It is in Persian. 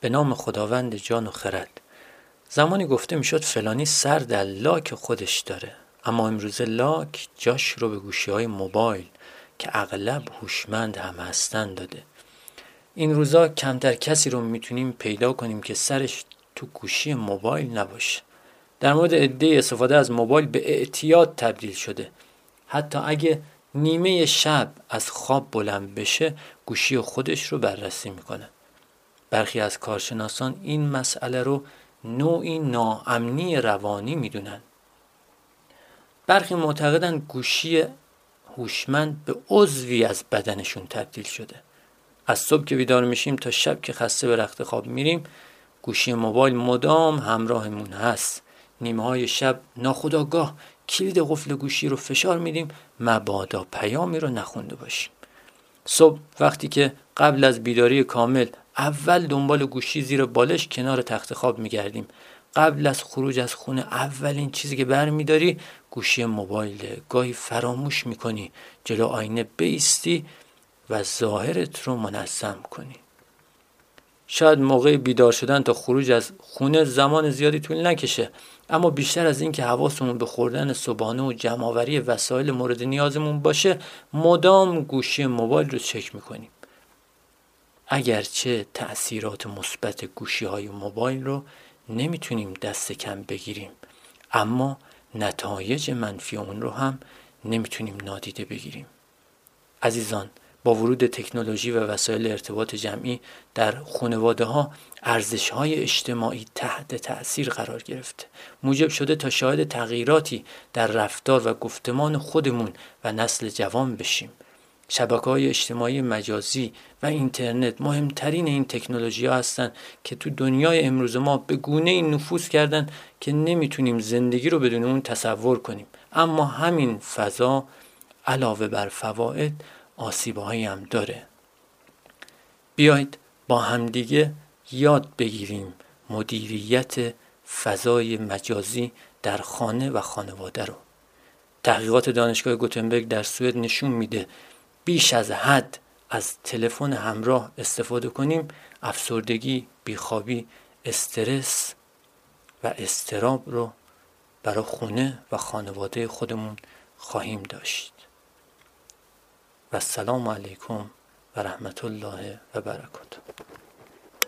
به نام خداوند جان و خرد. زمانی گفته می‌شد فلانی سر در لاک خودش داره اما امروزه لاک جاش رو به گوشی های موبایل که اغلب هوشمند هم هستن داده. این روزا کمتر کسی رو می‌تونیم پیدا کنیم که سرش تو گوشی موبایل نباشه. در مورد عده استفاده از موبایل به اعتیاد تبدیل شده. حتی اگه نیمه شب از خواب بلند بشه گوشی خودش رو بررسی می‌کنه. برخی از کارشناسان این مسئله رو نوعی ناامنی روانی می‌دونن. برخی معتقدن گوشی هوشمند به عضوی از بدنشون تبدیل شده. از صبح که بیدار میشیم تا شب که خسته به رخت خواب میریم گوشی موبایل مدام همراهمون هست. نیمه های شب ناخداگاه کلید قفل گوشی رو فشار میدیم مبادا پیامی رو نخونده باشیم. صبح وقتی که قبل از بیداری کامل اول دنبال گوشی زیر بالش کنار تخت خواب میگردیم. قبل از خروج از خونه اولین چیزی که برمیداری گوشی موبایل گاهی فراموش می‌کنی جلو آینه بیستی و ظاهرت رو منظم کنی. شاید موقع بیدار شدن تا خروج از خونه زمان زیادی طول نکشه اما بیشتر از اینکه حواسمون به خوردن صبحانه و جمعآوری وسایل مورد نیازمون باشه مدام گوشی موبایل رو چک می‌کنیم. اگرچه تأثیرات مثبت گوشی های موبایل رو نمی‌تونیم دست کم بگیریم اما نتایج منفی اون رو هم نمی‌تونیم نادیده بگیریم. عزیزان با ورود تکنولوژی و وسایل ارتباط جمعی در خانواده ها ارزش های اجتماعی تحت تأثیر قرار گرفته موجب شده تا شاهد تغییراتی در رفتار و گفتمان خودمون و نسل جوان بشیم. شبکه های اجتماعی مجازی و اینترنت مهمترین این تکنولوژی ها هستند که تو دنیای امروز ما به گونه این نفوذ کردن که نمی‌تونیم زندگی رو بدون اون تصور کنیم. اما همین فضا علاوه بر فواید آسیبهایی هم داره. بیایید با همدیگه یاد بگیریم مدیریت فضای مجازی در خانه و خانواده رو. تحقیقات دانشگاه گوتنبرگ در سوئد نشون میده بیش از حد از تلفن همراه استفاده کنیم افسردگی، بیخوابی، استرس و استراب رو برای خونه و خانواده خودمون خواهیم داشت. و السلام علیکم و رحمت الله و برکاته.